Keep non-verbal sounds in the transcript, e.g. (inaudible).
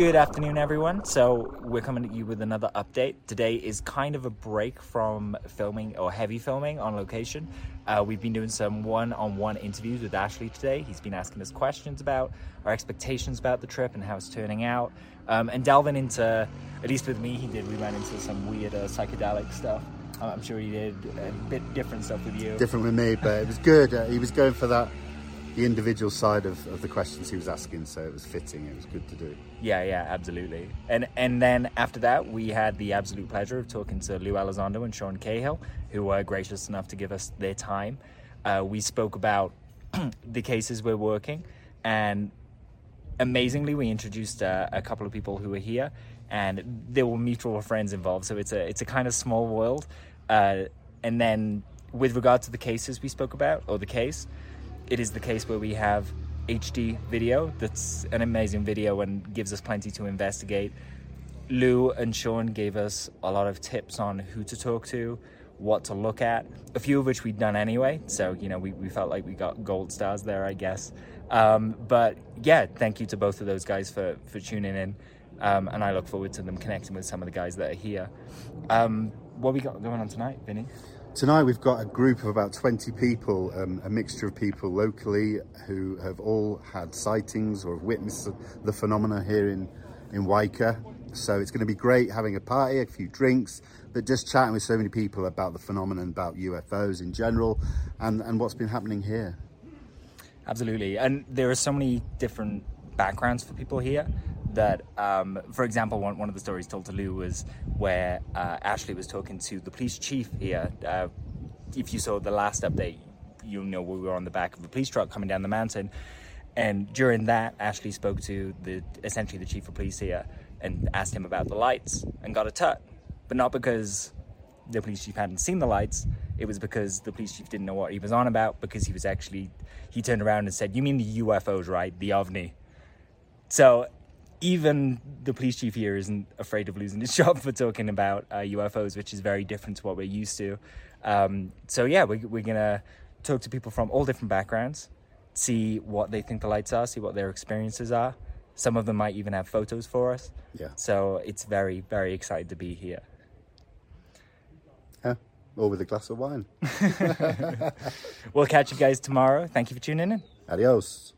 Good afternoon, everyone. So, we're coming at you with another update. Today is kind of a break from filming or heavy filming on location. Uh, we've been doing some one on one interviews with Ashley today. He's been asking us questions about our expectations about the trip and how it's turning out. Um, and delving into, at least with me, he did, we ran into some weird uh, psychedelic stuff. I'm sure he did a bit different stuff with you. Different with me, but it was good. Uh, he was going for that the individual side of, of the questions he was asking, so it was fitting. It was good to do. Yeah, yeah, absolutely. And and then after that, we had the absolute pleasure of talking to Lue Elizondo and Sean Cahill, who were gracious enough to give us their time. Uh, we spoke about (clears throat) the cases we're working, and amazingly, we introduced uh, a couple of people who were here, and there were mutual friends involved. So it's a it's a kind of small world. Uh, and then with regard to the cases we spoke about, or the case it is the case where we have HD video that's an amazing video and gives us plenty to investigate. Lue and Sean gave us a lot of tips on who to talk to, what to look at, a few of which we'd done anyway. So, you know, we, we felt like we got gold stars there, I guess. Um, but yeah, thank you to both of those guys for, for tuning in. Um, and I look forward to them connecting with some of the guys that are here. Um, what we got going on tonight, Vinnie? Tonight we've got a group of about 20 people, um, a mixture of people locally who have all had sightings or have witnessed the phenomena here in, in Waika. So it's going to be great having a party, a few drinks, but just chatting with so many people about the phenomenon, about UFOs in general, and, and what's been happening here. Absolutely. And there are so many different backgrounds for people here that, um, for example, one, one of the stories told to Lue was where uh, Ashley was talking to the police chief here. Uh, if you saw the last update, you know we were on the back of a police truck coming down the mountain. And during that, Ashley spoke to the essentially the chief of police here and asked him about the lights and got a tut. But not because the police chief hadn't seen the lights, it was because the police chief didn't know what he was on about because he was actually, he turned around and said, You mean the UFOs, right? The OVNI. So even the police chief here isn't afraid of losing his (laughs) job for talking about uh, UFOs, which is very different to what we're used to. Um, so yeah, we, we're gonna talk to people from all different backgrounds, see what they think the lights are, see what their experiences are. Some of them might even have photos for us. Yeah. So it's very, very excited to be here. Yeah, or with a glass of wine. (laughs) we'll catch you guys tomorrow. Thank you for tuning in. Adios.